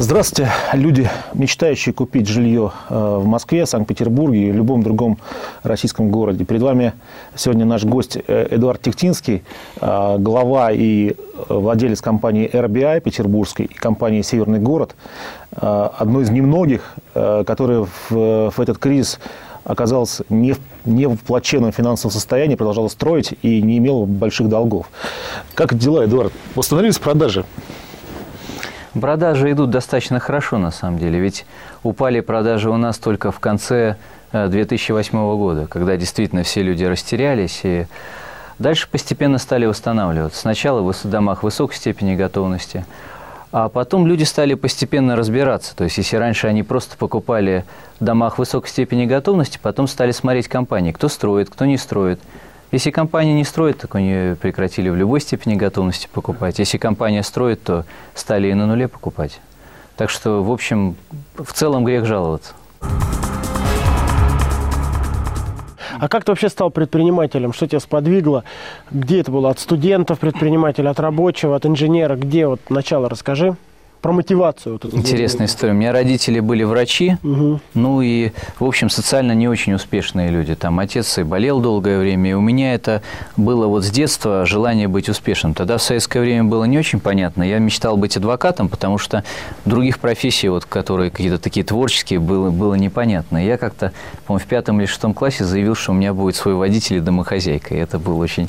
Здравствуйте, люди, мечтающие купить жилье э, в Москве, Санкт-Петербурге и любом другом российском городе. Перед вами сегодня наш гость э, Эдуард Тихтинский, э, глава и владелец компании RBI петербургской и компании «Северный город», одной из немногих, которая в, в этот кризис оказалась не в, не в плачевном финансовом состоянии, продолжала строить и не имела больших долгов. Как дела, Эдуард? Восстановились продажи? Продажи идут достаточно хорошо, на самом деле. Ведь упали продажи у нас только в конце 2008 э, года, когда действительно все люди растерялись и дальше постепенно стали восстанавливаться. Сначала в домах высокой степени готовности, а потом люди стали постепенно разбираться. То есть, если раньше они просто покупали в домах высокой степени готовности, потом стали смотреть компании, кто строит, кто не строит. Если компания не строит, так они прекратили в любой степени готовности покупать. Если компания строит, то стали и на нуле покупать. Так что, в общем, в целом грех жаловаться. А как ты вообще стал предпринимателем? Что тебя сподвигло? Где это было? От студентов предпринимателя, от рабочего, от инженера? Где вот начало расскажи? Про мотивацию. Вот Интересная история. У меня родители были врачи, угу. ну и, в общем, социально не очень успешные люди. Там отец и болел долгое время, и у меня это было вот с детства желание быть успешным. Тогда в советское время было не очень понятно. Я мечтал быть адвокатом, потому что других профессий, вот, которые какие-то такие творческие, было, было непонятно. Я как-то, по-моему, в пятом или шестом классе заявил, что у меня будет свой водитель и домохозяйка. И это было очень,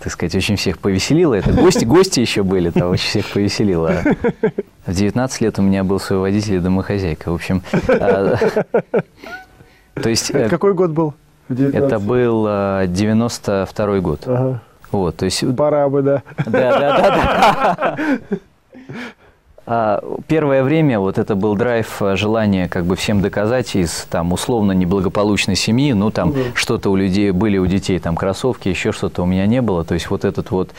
так сказать, очень всех повеселило. Это гости, гости еще были, там очень всех повеселило. В 19 лет у меня был свой водитель и домохозяйка. В общем, а, то есть... Э, Какой год был? Это был 92 год. Ага. Вот, то есть... Пора бы, да. Да, да, да. да. А, первое время вот это был драйв, э, желание как бы всем доказать из там условно неблагополучной семьи, ну там угу. что-то у людей были у детей там кроссовки, еще что-то у меня не было, то есть вот этот вот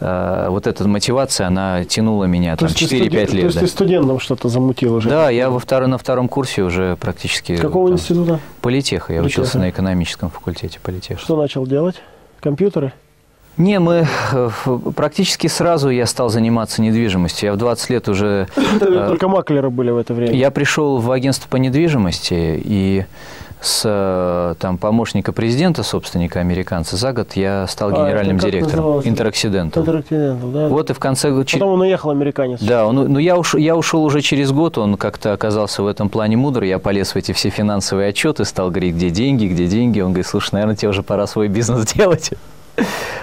э, вот эта мотивация, она тянула меня то там 4-5 студен... лет. То есть да. ты студентом что-то замутил уже? Да, я во втором на втором курсе уже практически. Какого там, института? Политеха, я Политеха. учился на экономическом факультете политеха. Что начал делать? Компьютеры? Не, мы э, практически сразу я стал заниматься недвижимостью. Я в 20 лет уже... Э, только маклеры были в это время. Я пришел в агентство по недвижимости и с э, там, помощника президента, собственника американца, за год я стал а, генеральным директором Интераксидентал. Интераксидентал, да. Вот и в конце... Потом он уехал, американец. Да, он, ну, я, уш, я ушел уже через год, он как-то оказался в этом плане мудр, я полез в эти все финансовые отчеты, стал говорить, где деньги, где деньги. Он говорит, слушай, наверное, тебе уже пора свой бизнес делать.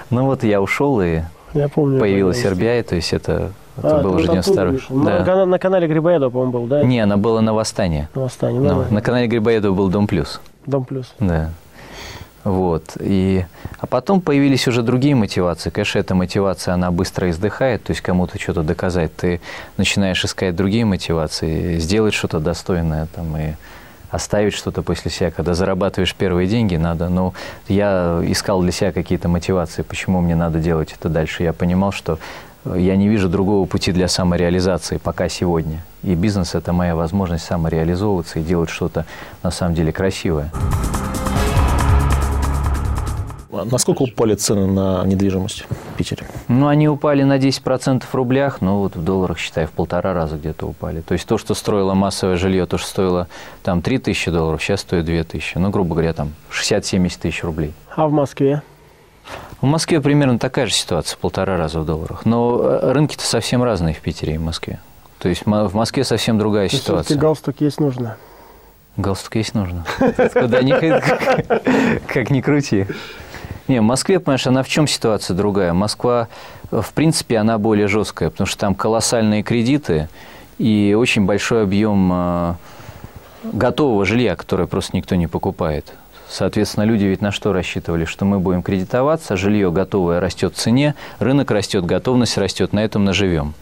Ну вот я ушел, и я помню, появилась RBI, то есть это, это а, был уже 92 да. на, на канале Грибоедова, по-моему, был, да? Не, она была на Восстание. На Восстание, да. На, на канале Грибоедова был Дом Плюс. Дом Плюс. Да. Вот. И, а потом появились уже другие мотивации. Конечно, эта мотивация, она быстро издыхает, то есть кому-то что-то доказать. Ты начинаешь искать другие мотивации, сделать что-то достойное там, и оставить что-то после себя. Когда зарабатываешь первые деньги, надо, ну, я искал для себя какие-то мотивации, почему мне надо делать это дальше. Я понимал, что я не вижу другого пути для самореализации пока сегодня. И бизнес – это моя возможность самореализовываться и делать что-то на самом деле красивое. Насколько упали цены на недвижимость в Питере? Ну, они упали на 10% в рублях, но вот в долларах, считай, в полтора раза где-то упали. То есть то, что строило массовое жилье, то, что стоило там 3 тысячи долларов, сейчас стоит 2 тысячи. Ну, грубо говоря, там 60-70 тысяч рублей. А в Москве? В Москве примерно такая же ситуация, полтора раза в долларах. Но э, рынки-то совсем разные в Питере и в Москве. То есть в Москве совсем другая то ситуация. галстук есть нужно? Галстук есть нужно. Куда ни как ни крути. Не, в Москве, понимаешь, она в чем ситуация другая? Москва, в принципе, она более жесткая, потому что там колоссальные кредиты и очень большой объем а, готового жилья, которое просто никто не покупает. Соответственно, люди ведь на что рассчитывали? Что мы будем кредитоваться, жилье готовое растет в цене, рынок растет, готовность растет, на этом наживем.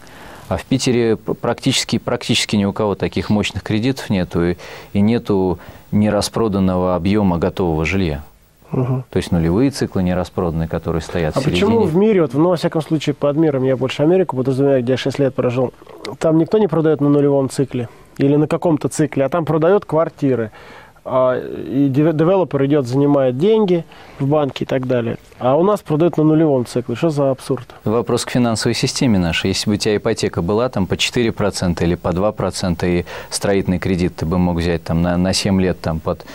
А в Питере практически, практически ни у кого таких мощных кредитов нету и, и нету нераспроданного объема готового жилья. Угу. То есть нулевые циклы не распроданные, которые стоят а в середине. почему в мире, вот, ну, во всяком случае, под миром, я больше Америку подразумеваю, где я 6 лет прожил, там никто не продает на нулевом цикле или на каком-то цикле, а там продают квартиры. а, и девелопер идет, занимает деньги в банке и так далее. А у нас продают на нулевом цикле. Что за абсурд? Вопрос к финансовой системе нашей. Если бы у тебя ипотека была там по 4% или по 2%, и строительный кредит ты бы мог взять там на, на 7 лет там под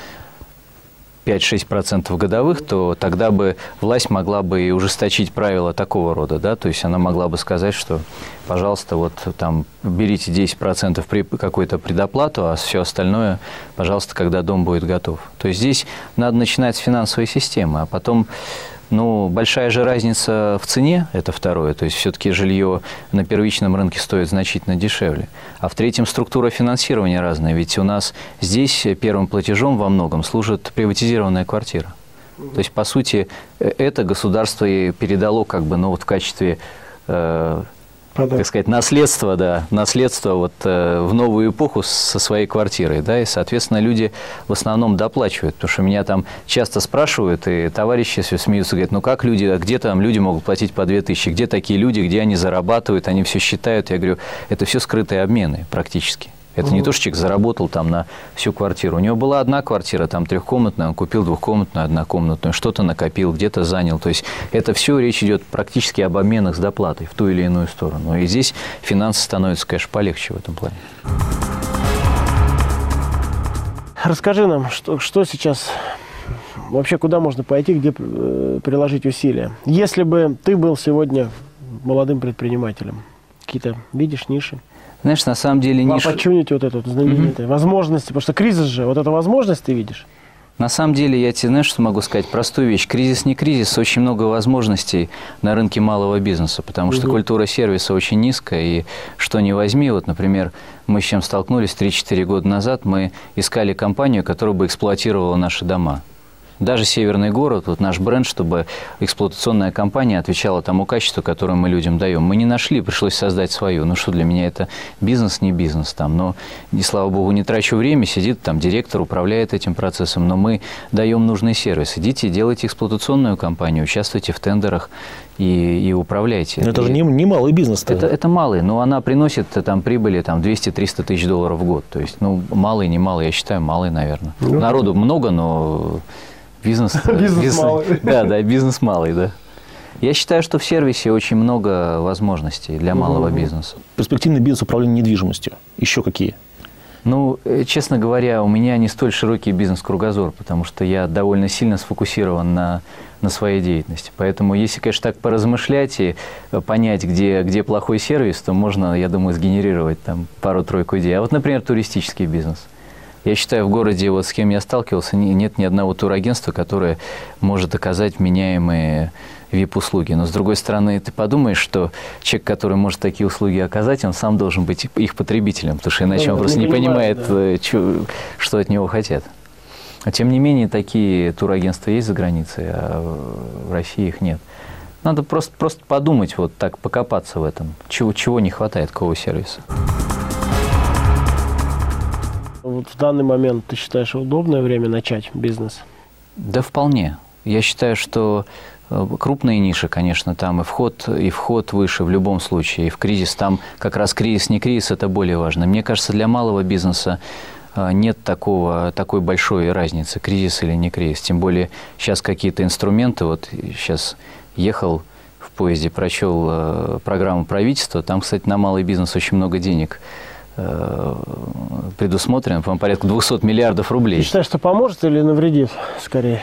5-6% годовых, то тогда бы власть могла бы и ужесточить правила такого рода, да, то есть она могла бы сказать, что, пожалуйста, вот там берите 10% при какой-то предоплату, а все остальное, пожалуйста, когда дом будет готов. То есть здесь надо начинать с финансовой системы, а потом ну, большая же разница в цене, это второе. То есть все-таки жилье на первичном рынке стоит значительно дешевле. А в третьем структура финансирования разная. Ведь у нас здесь первым платежом во многом служит приватизированная квартира. То есть, по сути, э, это государство и передало как бы, ну, вот в качестве э, Подарок. так сказать, наследство, да, наследство вот э, в новую эпоху со своей квартирой, да, и, соответственно, люди в основном доплачивают, потому что меня там часто спрашивают, и товарищи все смеются, говорят, ну как люди, а где там люди могут платить по 2000, где такие люди, где они зарабатывают, они все считают, я говорю, это все скрытые обмены практически. Это не то, что человек заработал там на всю квартиру. У него была одна квартира, там трехкомнатная, он купил двухкомнатную, однокомнатную, что-то накопил, где-то занял. То есть это все речь идет практически об обменах с доплатой в ту или иную сторону. И здесь финансы становятся, конечно, полегче в этом плане. Расскажи нам, что, что сейчас вообще куда можно пойти, где э, приложить усилия. Если бы ты был сегодня молодым предпринимателем, какие-то видишь ниши? Знаешь, на самом деле ниша... Оппортюнити вот это вот знаменитое, угу. возможности, потому что кризис же, вот эта возможность ты видишь. На самом деле, я тебе, знаешь, что могу сказать? Простую вещь. Кризис не кризис, очень много возможностей на рынке малого бизнеса, потому что угу. культура сервиса очень низкая, и что не возьми, вот, например, мы с чем столкнулись 3-4 года назад, мы искали компанию, которая бы эксплуатировала наши дома. Даже Северный город, вот наш бренд, чтобы эксплуатационная компания отвечала тому качеству, которое мы людям даем. Мы не нашли, пришлось создать свою. Ну что для меня это бизнес, не бизнес там. Но, и, слава богу, не трачу время, сидит там директор, управляет этим процессом, но мы даем нужный сервис. Идите, делайте эксплуатационную компанию, участвуйте в тендерах и, и управляйте. Но это и же не, не малый бизнес. -то. Это, это малый, но она приносит там прибыли там 200-300 тысяч долларов в год. То есть, ну, малый, не малый, я считаю, малый, наверное. Ну, Народу много, но Бизнес, бизнес малый. Да, да, бизнес малый, да. Я считаю, что в сервисе очень много возможностей для малого бизнеса. Перспективный бизнес управления недвижимостью. Еще какие? Ну, э, честно говоря, у меня не столь широкий бизнес-кругозор, потому что я довольно сильно сфокусирован на, на своей деятельности. Поэтому, если, конечно, так поразмышлять и э, понять, где, где плохой сервис, то можно, я думаю, сгенерировать там пару-тройку идей. А вот, например, туристический бизнес – я считаю, в городе, вот с кем я сталкивался, нет ни одного турагентства, которое может оказать меняемые VIP-услуги. Но, с другой стороны, ты подумаешь, что человек, который может такие услуги оказать, он сам должен быть их потребителем, потому что иначе он просто не, понимает, да. Э, что, что от него хотят. А тем не менее, такие турагентства есть за границей, а в России их нет. Надо просто, просто подумать, вот так, покопаться в этом, чего, чего не хватает, какого сервиса. Вот в данный момент ты считаешь удобное время начать бизнес? Да вполне. Я считаю, что э, крупные ниши, конечно, там и вход, и вход выше в любом случае. И в кризис там как раз кризис, не кризис, это более важно. Мне кажется, для малого бизнеса э, нет такого, такой большой разницы, кризис или не кризис. Тем более сейчас какие-то инструменты, вот сейчас ехал в поезде, прочел э, программу правительства, там, кстати, на малый бизнес очень много денег предусмотрено, по-моему, порядка 200 миллиардов рублей. Ты считаешь, что поможет или навредит скорее?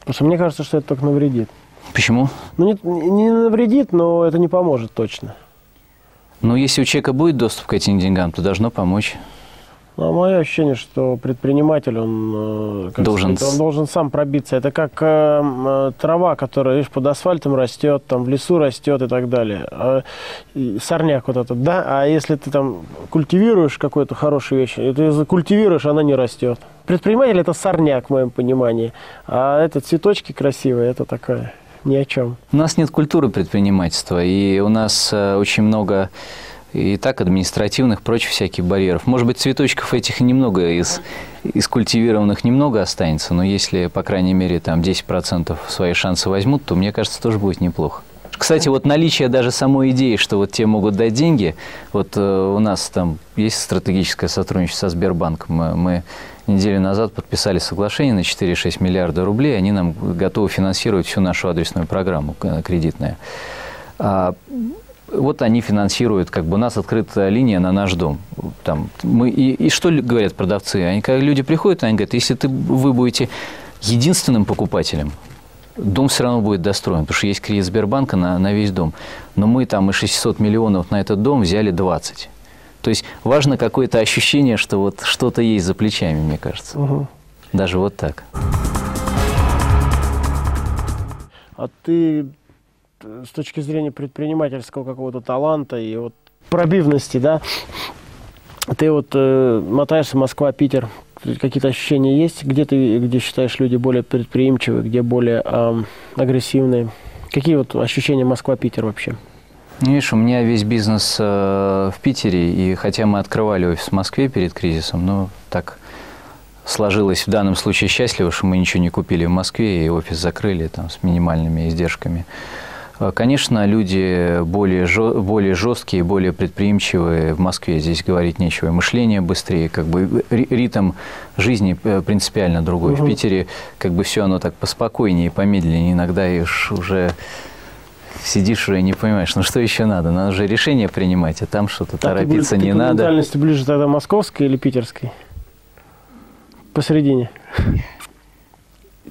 Потому что мне кажется, что это только навредит. Почему? Ну, не, не навредит, но это не поможет точно. Ну, если у человека будет доступ к этим деньгам, то должно помочь. Ну, а мое ощущение, что предприниматель, он, э, должен... Сказать, он должен сам пробиться. Это как э, э, трава, которая, видишь, под асфальтом растет, там в лесу растет и так далее. А, и сорняк вот этот, да? А если ты там культивируешь какую-то хорошую вещь, и ты культивируешь, она не растет. Предприниматель – это сорняк, в моем понимании. А это цветочки красивые, это такая ни о чем. У нас нет культуры предпринимательства, и у нас э, очень много и так административных, прочих всяких барьеров. Может быть, цветочков этих немного из, из культивированных немного останется, но если, по крайней мере, там 10% свои шансы возьмут, то, мне кажется, тоже будет неплохо. Кстати, вот наличие даже самой идеи, что вот тебе могут дать деньги, вот э, у нас там есть стратегическое сотрудничество со Сбербанком, мы, мы неделю назад подписали соглашение на 4,6 миллиарда рублей, они нам готовы финансировать всю нашу адресную программу кредитная. Вот они финансируют, как бы у нас открыта линия на наш дом. Там, мы, и, и что говорят продавцы? Они, когда люди приходят, они говорят, если ты, вы будете единственным покупателем, дом все равно будет достроен, потому что есть кредит Сбербанка на, на весь дом. Но мы там и 600 миллионов на этот дом взяли 20. То есть важно какое-то ощущение, что вот что-то есть за плечами, мне кажется. Угу. Даже вот так. А ты с точки зрения предпринимательского какого-то таланта и вот пробивности, да, ты вот э, мотаешься Москва, Питер, какие-то ощущения есть, где ты, где считаешь люди более предприимчивые, где более э, агрессивные? Какие вот ощущения Москва, Питер вообще? Видишь, у меня весь бизнес э, в Питере, и хотя мы открывали офис в Москве перед кризисом, но так сложилось в данном случае счастливо, что мы ничего не купили в Москве, и офис закрыли там с минимальными издержками. Э, конечно, люди более, более жесткие, более предприимчивые в Москве, здесь говорить нечего. Мышление быстрее, как бы ритм жизни э, принципиально другой. Угу. В Питере как бы все оно так поспокойнее, помедленнее, иногда уже сидишь уже и не понимаешь, ну что еще надо? Надо же решение принимать, а там что-то так, торопиться ты, не ты надо. ментальности ближе тогда московской или питерской? Посередине.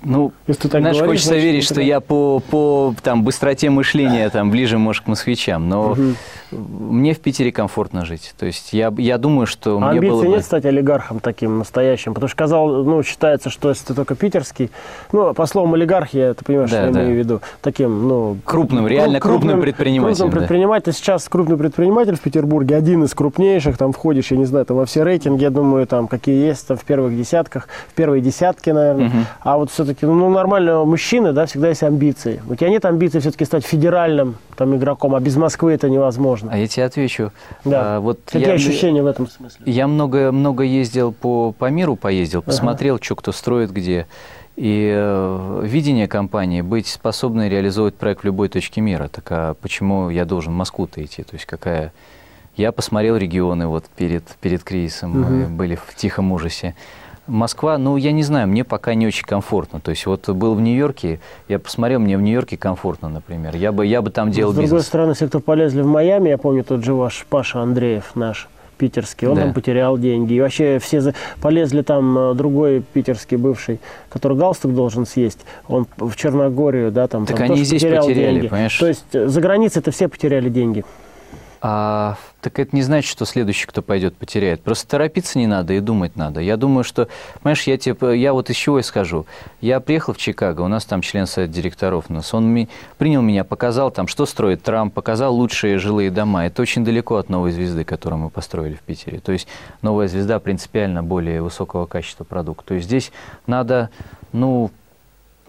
Ну, Если ты так знаешь, говоришь, хочется значит, верить, что я по, по там, быстроте мышления там, ближе, может, к москвичам, но угу. Мне в Питере комфортно жить. То есть я, я думаю, что а мне было бы... нет стать олигархом таким настоящим? Потому что, казал, ну, считается, что если ты только питерский, ну, по словам олигархия, ты понимаешь, да, что да. я имею в виду, таким, ну... Крупным, реально крупным, крупным предпринимателем. Крупным предпринимателем. Сейчас крупный предприниматель в Петербурге, один из крупнейших, там входишь, я не знаю, там во все рейтинги, я думаю, там какие есть, там в первых десятках, в первые десятки, наверное. Угу. А вот все-таки, ну, нормально нормального мужчины, да, всегда есть амбиции. У тебя нет амбиций все-таки стать федеральным там, игроком, а без Москвы это невозможно. А я тебе отвечу. Да. А, вот Какие я, ощущения в этом смысле? Я много, много ездил по, по миру, поездил, посмотрел, ага. что кто строит где. И э, видение компании быть способной реализовать проект в любой точке мира. Так а почему я должен в Москву-то идти? То есть какая... Я посмотрел регионы вот перед, перед кризисом, угу. мы были в тихом ужасе. Москва, ну, я не знаю, мне пока не очень комфортно. То есть вот был в Нью-Йорке, я посмотрел, мне в Нью-Йорке комфортно, например. Я бы, я бы там делал бизнес. С другой стороны, если кто полезли в Майами, я помню, тот же ваш Паша Андреев наш, питерский, он да. там потерял деньги. И вообще все за... полезли там, э, другой питерский бывший, который галстук должен съесть, он в Черногорию, да, там, так там они тоже здесь потерял потеряли, деньги. понимаешь? То есть э, за границей-то все потеряли деньги. А, так это не значит, что следующий, кто пойдет, потеряет. Просто торопиться не надо и думать надо. Я думаю, что, понимаешь, я, тебе, я вот из чего я скажу. Я приехал в Чикаго, у нас там член совета директоров у нас. Он ми, принял меня, показал там, что строит Трамп, показал лучшие жилые дома. Это очень далеко от новой звезды, которую мы построили в Питере. То есть новая звезда принципиально более высокого качества продукта. То есть здесь надо, ну,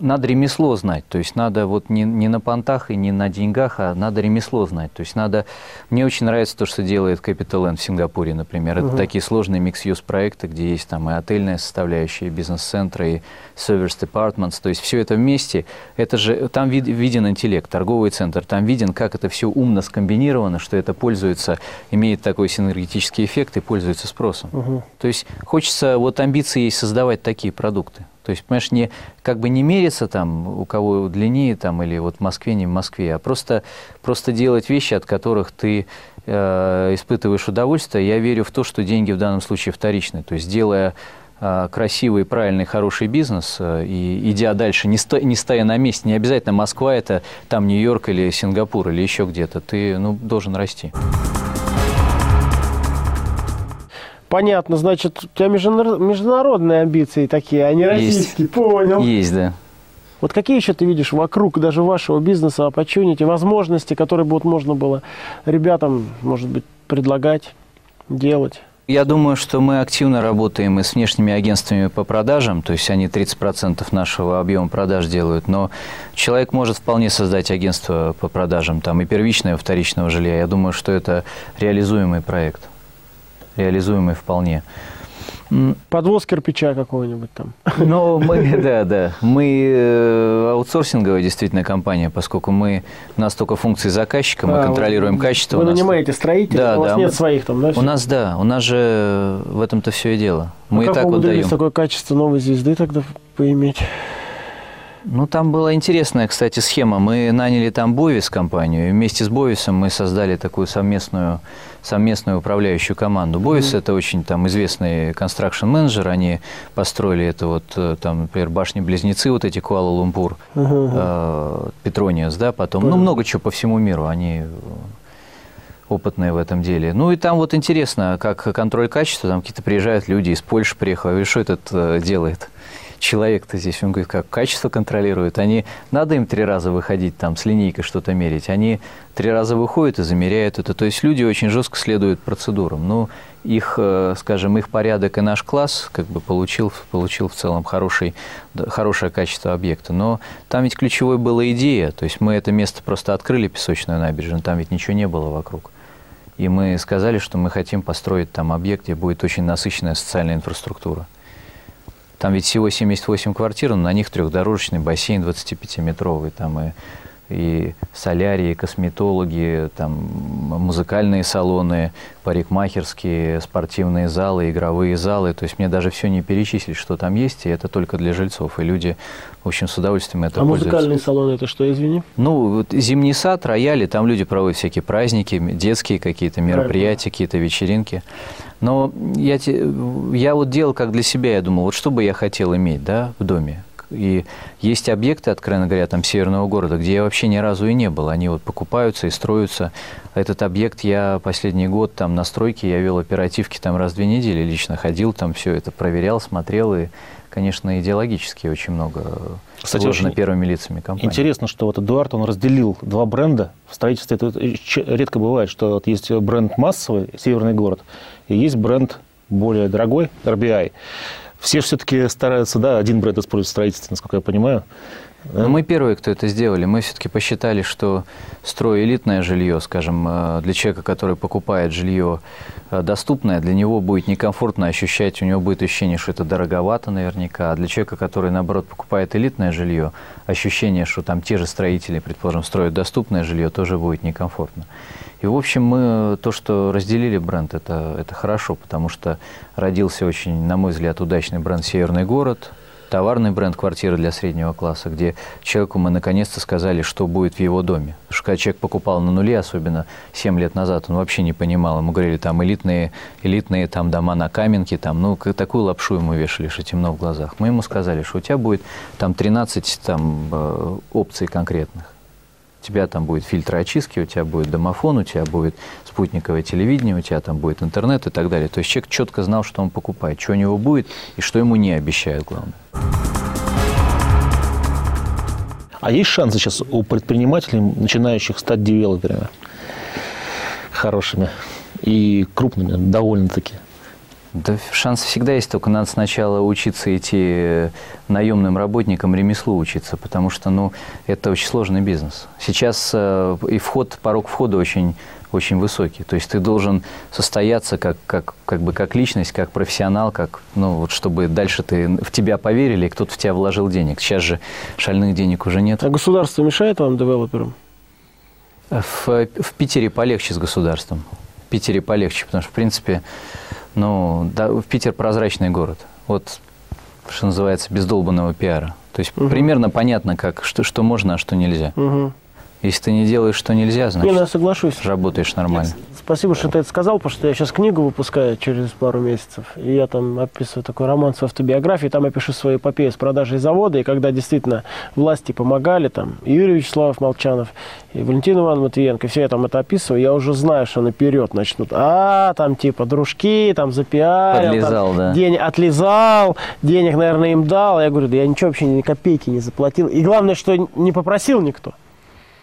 надо ремесло знать, то есть надо вот не, не на понтах и не на деньгах, а надо ремесло знать. То есть надо... Мне очень нравится то, что делает Capital Land в Сингапуре, например. Это угу. такие сложные микс-юз проекты, где есть там и отельная составляющая, и бизнес-центры, и service departments. То есть все это вместе, это же... Там вид, виден интеллект, торговый центр, там виден, как это все умно скомбинировано, что это пользуется, имеет такой синергетический эффект и пользуется спросом. Угу. То есть хочется, вот амбиции есть создавать такие продукты. То есть, понимаешь, не, как бы не мериться там, у кого длиннее там, или вот в Москве, не в Москве, а просто, просто делать вещи, от которых ты э, испытываешь удовольствие. Я верю в то, что деньги в данном случае вторичны. То есть, делая э, красивый, правильный, хороший бизнес э, и идя дальше, не, сто, не стоя на месте, не обязательно Москва, это там Нью-Йорк или Сингапур или еще где-то, ты ну, должен расти. Понятно, значит, у тебя международные амбиции такие, а не российские, понял. Есть, да. Вот какие еще ты видишь вокруг даже вашего бизнеса, opportunity, возможности, которые бы вот можно было ребятам, может быть, предлагать, делать? Я думаю, что мы активно работаем и с внешними агентствами по продажам, то есть они 30% нашего объема продаж делают, но человек может вполне создать агентство по продажам там и первичного, и вторичного жилья. Я думаю, что это реализуемый проект реализуемый вполне. Подвоз кирпича какого-нибудь там. Ну, мы, да, да. Мы э, аутсорсинговая действительно компания, поскольку мы, у нас только функции заказчика, мы А, контролируем вы- качество. Вы нанимаете строителей, Да, у вас да, нет мы- своих там, да? У нас, да, у нас же в этом-то все и дело. Мы а и как так вы вот даем. такое качество новой звезды тогда поиметь? Ну, там была интересная, кстати, схема. Мы наняли там Бовис компанию, и вместе с Бовисом мы создали такую совместную, совместную управляющую команду. Бовис это очень там известный констракшн менеджер они построили это вот, э, там, например, башни-близнецы, вот эти Куала-Лумпур, э, Петрониус, да, потом, ну, Понял. много чего по всему миру, они опытные в этом деле. Ну и там вот интересно, как контроль качества, там какие-то приезжают люди из Польши приехали, говорю, что этот э, делает? Человек-то здесь, он говорит, как качество контролирует. Они, надо им три раза выходить там с линейкой что-то мерить. Они три раза выходят и замеряют это. То есть люди очень жестко следуют процедурам. Ну, их, э, скажем, их порядок и наш класс как бы получил, получил в целом хороший, хорошее качество объекта. Но там ведь ключевой была идея. То есть мы это место просто открыли, песочную набережную, там ведь ничего не было вокруг. И мы сказали, что мы хотим построить там объект, где будет очень насыщенная социальная инфраструктура. Там ведь всего 78 квартир, но на них трехдорожечный бассейн 25-метровый, там и, и солярии, косметологи, там музыкальные салоны, парикмахерские, спортивные залы, игровые залы. То есть мне даже все не перечислить, что там есть, и это только для жильцов. И люди, в общем, с удовольствием это а пользуются. музыкальные салоны это что, извини? Ну, вот зимний сад, рояли, там люди проводят всякие праздники, детские какие-то мероприятия, какие-то вечеринки. Но я, я вот делал как для себя, я думал, вот что бы я хотел иметь, да, в доме. И есть объекты, откровенно говоря, там северного города, где я вообще ни разу и не был. Они вот покупаются и строятся. Этот объект я последний год там на стройке, я вел оперативки там раз в две недели лично ходил, там все это проверял, смотрел. И, конечно, идеологически очень много Кстати, вложено очень первыми лицами компании. Интересно, что вот Эдуард, он разделил два бренда. В строительстве это редко бывает, что вот есть бренд массовый, северный город, и есть бренд более дорогой, RBI. Все все-таки стараются, да, один бренд использовать в строительстве, насколько я понимаю. Да? Ну, мы первые, кто это сделали. Мы все-таки посчитали, что строя элитное жилье, скажем, э, для человека, который покупает жилье э, доступное, для него будет некомфортно ощущать, у него будет ощущение, что это дороговато наверняка. А для человека, который, наоборот, покупает элитное жилье, ощущение, что там те же строители, предположим, строят доступное жилье, тоже будет некомфортно. И, в общем, мы то, что разделили бренд, это, это хорошо, потому что родился очень, на мой взгляд, удачный бренд «Северный город», товарный бренд «Квартира для среднего класса», где человеку мы наконец-то сказали, что будет в его доме. Потому что когда человек покупал на нуле, особенно 7 лет назад, он вообще не понимал. Ему говорили, там элитные, элитные там, дома на Каменке, там, ну, такую лапшу ему вешали, что темно в глазах. Мы ему сказали, что у тебя будет там 13 там, э, опций конкретных. У тебя там будет фильтр очистки, у тебя будет домофон, у тебя будет спутниковое телевидение, у тебя там будет интернет и так далее. То есть человек четко знал, что он покупает, что у него будет и что ему не обещают, главное. А есть шансы сейчас у предпринимателей, начинающих стать девелоперами хорошими и крупными, довольно-таки? Да шанс всегда есть, только надо сначала учиться идти э, наемным работникам ремеслу учиться, потому что, ну, это очень сложный бизнес. Сейчас э, и вход, порог входа очень, очень высокий. То есть ты должен состояться как, как, как бы как личность, как профессионал, как, ну, вот чтобы дальше ты, в тебя поверили, и кто-то в тебя вложил денег. Сейчас же шальных денег уже нет. А государство мешает вам, девелоперам? В, в Питере полегче с государством. В Питере полегче, потому что, в принципе, ну, да, в Питер прозрачный город. Вот, что называется, без долбанного пиара. То есть Мгм. примерно понятно, как, что, что можно, а что нельзя. Угу. Если ты не делаешь, что нельзя, Не, ну, я значит, соглашусь. работаешь нормально. Спасибо, что ты это сказал, потому что я сейчас книгу выпускаю через пару месяцев. И я там описываю такой роман с автобиографией. Там я пишу свою эпопею с продажей завода. И когда действительно власти помогали, там, Юрий Вячеславов Молчанов, и Валентин Иван Матвиенко, все я там это описываю, я уже знаю, что наперед начнут. А, там типа дружки, там запиарил, Подлизал, там, да. день отлизал, денег, наверное, им дал. Я говорю, да я ничего вообще ни копейки не заплатил. И главное, что не попросил никто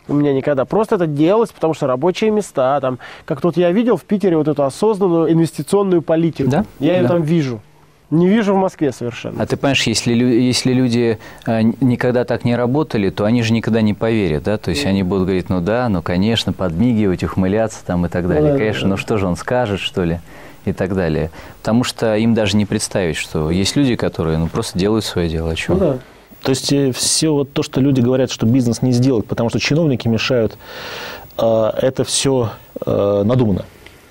у меня никогда. Просто это делалось, потому что рабочие места, там, как тут я видел в Питере вот эту осознанную инвестиционную политику. Да, Я ее да. там вижу. Не вижу в Москве совершенно. А ты понимаешь, если, если люди э, никогда так не работали, то они же никогда не поверят, да? То есть они будут говорить, ну да, ну конечно, подмигивать, ухмыляться там и так далее. да, конечно, да. ну что же он скажет, что ли? и так далее. Потому что им даже не представить, что есть люди, которые ну, просто делают свое дело. О чем? Ну да. То есть э, все вот то, что люди говорят, что бизнес не сделать, потому что чиновники мешают, э, это все э, надумано.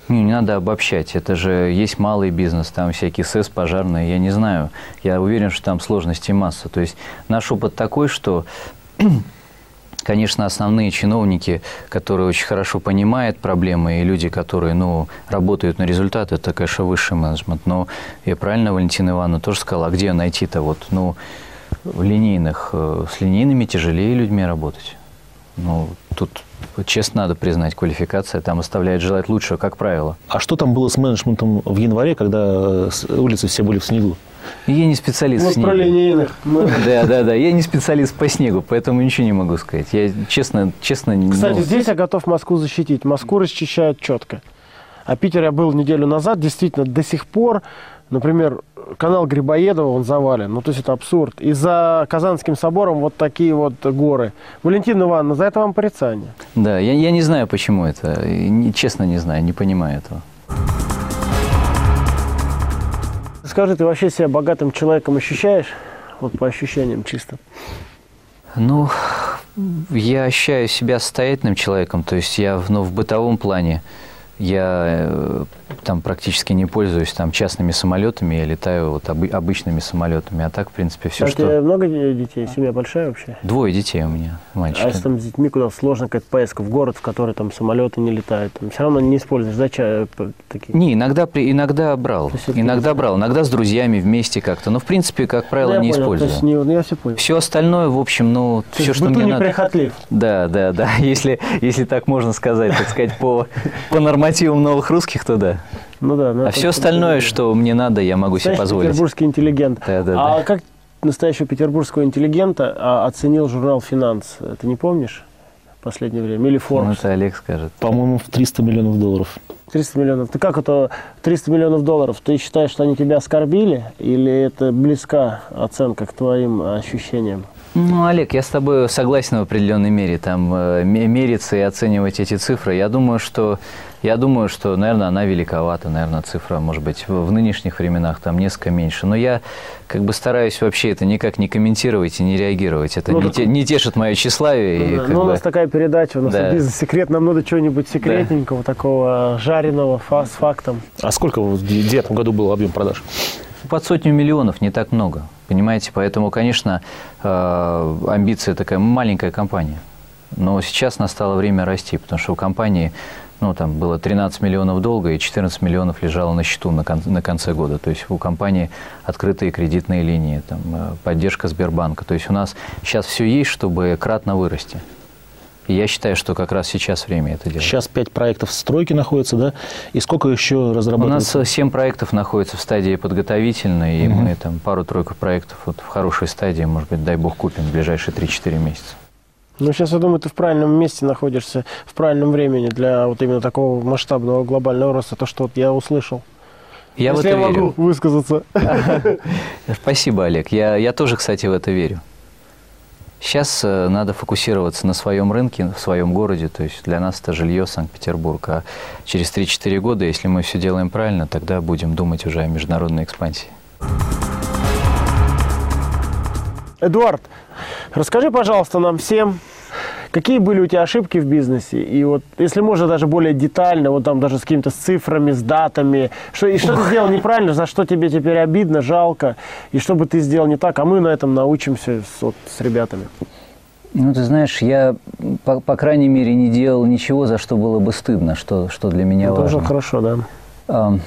Не, не надо обобщать. Это же есть малый бизнес, там всякие СЭС, пожарные. Я не знаю. Я уверен, что там сложностей масса. То есть наш опыт такой, что конечно, основные чиновники, которые очень хорошо понимают проблемы, и люди, которые, ну, работают на результат, это, конечно, высший менеджмент. Но я правильно Валентина Ивановна тоже сказала, а где найти-то вот, ну, в линейных, э, с линейными тяжелее людьми работать. Ну, тут честно надо признать, квалификация там оставляет желать лучшего, как правило. А что там было с менеджментом в январе, когда э, улицы все были в снегу? Я не специалист Вот в снегу. про линейных. Ну, Да, да, да. Я не специалист по снегу, поэтому ничего не могу сказать. Я честно, честно, ну, Кстати, здесь я готов Москву защитить. Москву расчищают четко. А Питер я был неделю назад, действительно, до сих пор, например, канал Грибоедова, он завален. Ну, то есть это абсурд. И за Казанским собором вот такие вот горы. Валентина Ивановна, за это вам порицание. да, я, я не знаю, почему это. И честно не знаю, не понимаю этого. Скажи, ты вообще себя богатым человеком ощущаешь? Вот по ощущениям чисто. Ну, я ощущаю себя состоятельным человеком, то есть я ну, в бытовом плане я э, там практически не пользуюсь там частными самолетами, я летаю вот обы- обычными самолетами, а так, в принципе, все, а у тебя что... много де- детей? Семья большая вообще? Двое детей у меня, мальчики. А если там с детьми куда сложно какая-то поездка в город, в который там самолеты не летают, там все равно не используешь, да, п- такие? Не, иногда, при- иногда брал, иногда брал, иногда с друзьями вместе как-то, но в принципе, как правило, Ну, я не понял, использую. Есть не, ну, я все понял. Все остальное, в общем, ну, То все, что мне надо. неприхотлив. Да, да, да. Если, если так можно сказать, так сказать, по, по нормативам новых русских, то да. Ну да. ну, А все остальное, что мне надо, я могу себе позволить. петербургский интеллигент. Да, да, а да. как настоящего петербургского интеллигента а, оценил журнал «Финанс»? Ты не помнишь в последнее время? Или Ну, Forbes? это Олег скажет. По-моему, в 300 миллионов долларов. 300 миллионов. Ты как это 300 миллионов долларов? Ты считаешь, что они тебя оскорбили? Или это близка оценка к твоим ощущениям? Ну, Олег, я с тобой согласен в определенной мере. Там э, ме- мериться и оценивать эти цифры. Я думаю, что, я думаю, что, наверное, она великовата. Наверное, цифра, может быть, в, нынешних временах там несколько меньше. Но я как бы стараюсь вообще это никак не комментировать и не реагировать. Это Ну, не, так- те- не тешит мое тщеславие. и Ну, да. как ну, у бы- нас такая передача, у нас Да. бизнес-секрет, нам надо чего-нибудь секретненького, такого жареного, с фактом. А сколько в 2009 году был объем продаж? Под сотню миллионов не так много, понимаете? Поэтому, конечно, э, амбиция такая маленькая компания. Но сейчас настало время расти, потому что у компании ну, там было 13 миллионов долга и 14 миллионов лежало на счету на, кон- на конце года. То есть у компании открытые кредитные линии, там, э, поддержка Сбербанка. То есть у нас сейчас все есть, чтобы кратно вырасти. И я считаю, что как раз сейчас время это делать. Сейчас 5 проектов в стройке находятся, да? И сколько еще У разрабатывается? нас 7 проектов находится в стадии подготовительной, и Мгм. мы там пару-тройку проектов вот в хорошей стадии, может быть, дай бог, купим в ближайшие 3-4 месяца. Ну, сейчас, я думаю, ты в правильном месте находишься, в правильном времени для вот именно такого масштабного глобального роста, то, что вот я услышал. Я Если в это я верю. могу высказаться. Спасибо, Олег. Я, я тоже, кстати, в это верю. Сейчас э, надо фокусироваться на своем рынке, в своем городе. То есть для нас это жилье Санкт-Петербург. А через 3-4 года, если мы все делаем правильно, тогда будем думать уже о международной экспансии. Эдуард, расскажи, пожалуйста, нам всем, какие были у тебя ошибки в бизнесе? И вот, если можно, даже более детально, вот там даже с какими-то цифрами, с датами. Что, и что ты сделал неправильно, за что тебе теперь обидно, жалко, и что бы ты сделал не так, а мы на этом научимся с, вот, с ребятами. Ну, ты знаешь, я, по, по крайней мере, не делал ничего, за что было бы стыдно, что, что для меня Это важно. уже хорошо, да. Ам,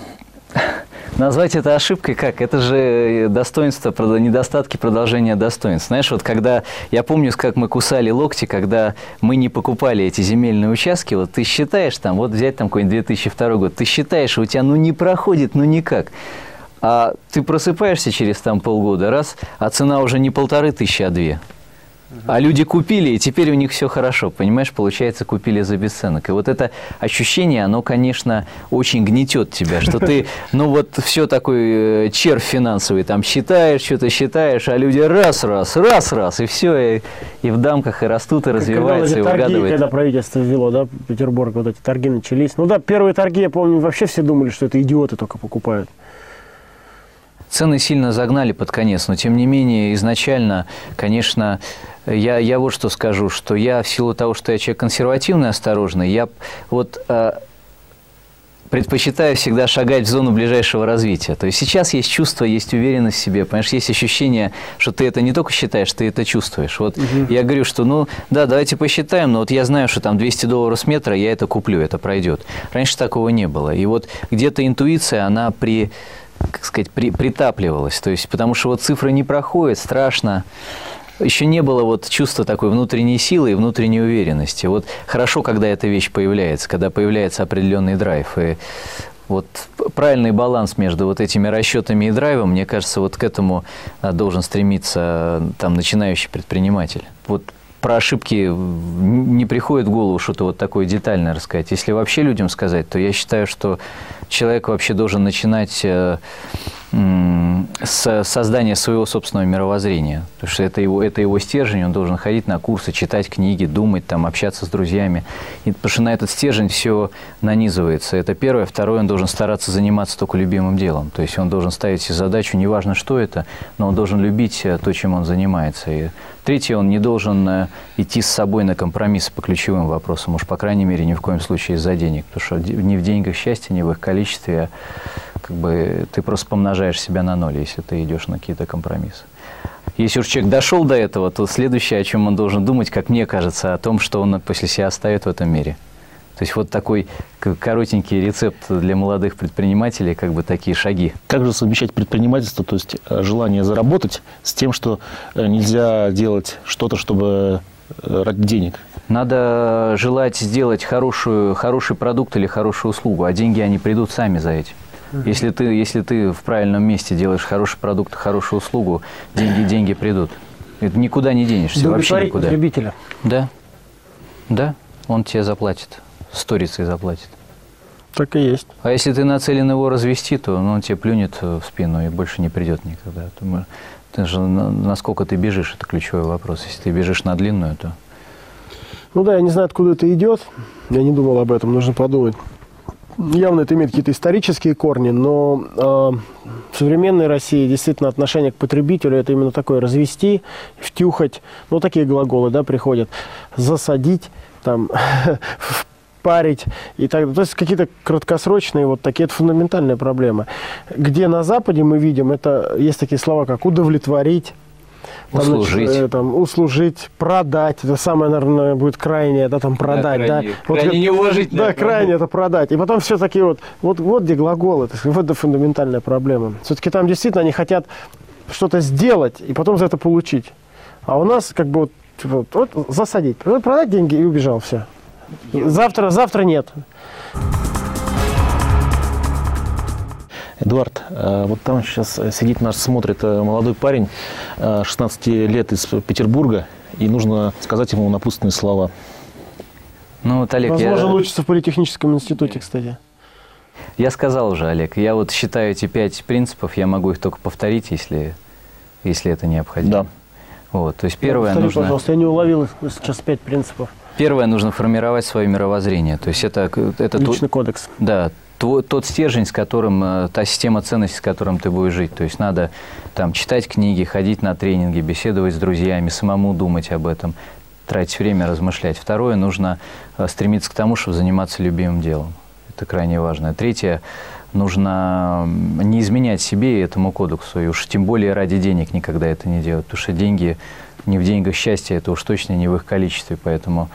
Назвать это ошибкой как? Это же достоинство, прода- недостатки продолжения достоинств. Знаешь, вот когда, я помню, как мы кусали локти, когда мы не покупали эти земельные участки, вот ты считаешь там, вот взять там какой-нибудь 2002 год, ты считаешь, у тебя ну не проходит, ну никак. А ты просыпаешься через там полгода, раз, а цена уже не полторы тысячи, а две. А люди купили, и теперь у них все хорошо, понимаешь, получается, купили за бесценок. И вот это ощущение, оно, конечно, очень гнетет тебя, что ты, ну вот все такой э, червь финансовый, там считаешь, что-то считаешь, а люди раз-раз, раз-раз, и все, и, и в дамках и растут, и развиваются, когда и торги, угадывают. когда правительство ввело, да, Петербург, вот эти торги начались. Ну да, первые торги, я помню, вообще все думали, что это идиоты только покупают. Цены сильно загнали под конец, но тем не менее изначально, конечно, я, я вот что скажу, что я в силу того, что я человек консервативный, осторожный, я вот э, предпочитаю всегда шагать в зону ближайшего развития. То есть сейчас есть чувство, есть уверенность в себе, понимаешь, есть ощущение, что ты это не только считаешь, ты это чувствуешь. Вот я говорю, что ну да, давайте посчитаем, но вот я знаю, что там 200 долларов с метра, я это куплю, это пройдет. Раньше такого не было. И вот где-то интуиция, она при как сказать, при, притапливалась. То есть, потому что вот цифры не проходят, страшно. Еще не было вот чувства такой внутренней силы и внутренней уверенности. Вот хорошо, когда эта вещь появляется, когда появляется определенный драйв. И вот правильный баланс между вот этими расчетами и драйвом, мне кажется, вот к этому а, должен стремиться там начинающий предприниматель. Вот про ошибки не приходит в голову что-то вот такое детальное рассказать. Если вообще людям сказать, то я считаю, что человек вообще должен начинать с создания своего собственного мировоззрения. Потому что это его, это его стержень, он должен ходить на курсы, читать книги, думать, там, общаться с друзьями. И, потому что на этот стержень все нанизывается. Это первое. Второе, он должен стараться заниматься только любимым делом. То есть он должен ставить себе задачу, неважно, что это, но он должен любить э, то, чем он занимается. И третье, он не должен э, идти с собой на компромисс по ключевым вопросам. Уж, по крайней мере, ни в коем случае из-за денег. Потому что не в деньгах счастье, не в их количестве, а как бы ты просто помножаешь себя на ноль, если ты идешь на какие-то компромиссы. Если уж человек дошел до этого, то следующее, о чем он должен думать, как мне кажется, о том, что он после себя оставит в этом мире. То есть вот такой коротенький рецепт для молодых предпринимателей, как бы такие шаги. Как же совмещать предпринимательство, то есть э, желание заработать, с тем, что э, нельзя делать что-то, чтобы э, ради денег? Надо желать сделать хорошую, хороший продукт или хорошую услугу, а деньги, они придут сами за этим. Если ты, если ты в правильном месте делаешь хороший продукт, хорошую услугу, деньги, деньги придут. Это никуда не денешься, вообще никуда. потребителя. Да, да, он тебе заплатит, сторицей заплатит. Так и есть. А если ты нацелен его развести, то ну, он тебе плюнет в спину и больше не придет никогда. Ты, ты же, насколько ты бежишь, это ключевой вопрос. Если ты бежишь на длинную, то... Ну да, я не знаю, откуда это идет. Я не думал об этом, нужно подумать явно это имеет какие-то исторические корни, но э, в современной России действительно отношение к потребителю это именно такое развести, втюхать, ну такие глаголы, да, приходят, засадить, там, парить и так далее. То есть какие-то краткосрочные вот такие, это фундаментальная проблема. Где на Западе мы видим, это есть такие слова, как удовлетворить, там, услужить. Значит, э, там, услужить, продать. Это самое, наверное, будет крайнее, да, там продать. Да, крайне, да. крайне вот, неуважительно. Да, крайне это продать. И потом все такие вот, вот, вот где глаголы. Вот это фундаментальная проблема. Все-таки там действительно они хотят что-то сделать и потом за это получить. А у нас как бы вот, вот, вот засадить, продать деньги и убежал, все. Завтра, завтра нет. Эдуард, э, вот там сейчас сидит наш, смотрит э, молодой парень, 16 э, лет из Петербурга, и нужно сказать ему напутственные слова. Ну, вот, Олег, Возможно, я... учится в политехническом институте, кстати. Я сказал уже, Олег, я вот считаю эти пять принципов, я могу их только повторить, если, если это необходимо. Да. Вот, то есть первое Повтори, нужно... пожалуйста, я не уловил сейчас пять принципов. Первое, нужно формировать свое мировоззрение. То есть это... это Личный тот, кодекс. Да, твой, тот стержень, с которым, э, та система ценностей, с которым ты будешь жить. То есть надо там читать книги, ходить на тренинги, беседовать с друзьями, самому думать об этом, тратить время, размышлять. Второе, нужно э, стремиться к тому, чтобы заниматься любимым делом. Это крайне важно. Третье, нужно не изменять себе и этому кодексу, и уж тем более ради денег никогда это не делать, потому что деньги, не в деньгах счастья, это уж точно не в их количестве, поэтому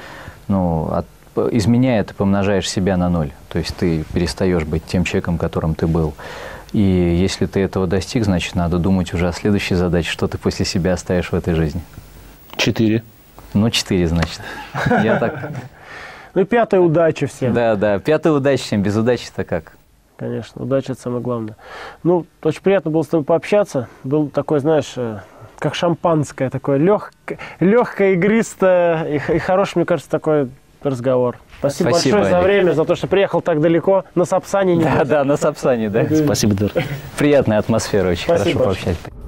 ну, от изменяя, ты помножаешь себя на ноль. То есть ты перестаешь быть тем человеком, которым ты был. И если ты этого достиг, значит, надо думать уже о следующей задаче, что ты после себя оставишь в этой жизни. Четыре. Ну, четыре, значит. Я так... Ну, и пятая удача всем. Да, да, пятая удача всем. Без удачи-то как? Конечно, удача – это самое главное. Ну, очень приятно было с тобой пообщаться. Был такой, знаешь, э, как шампанское такое, лег, легкое, игристое и, и хороший, мне кажется, такой разговор. Спасибо, Спасибо, большое за Олег. время, за то, что приехал так далеко, на Сапсане. не Да, был. да, на Сапсане, да. Спасибо, Эдуард. Приятная атмосфера, очень Спасибо хорошо пообщались.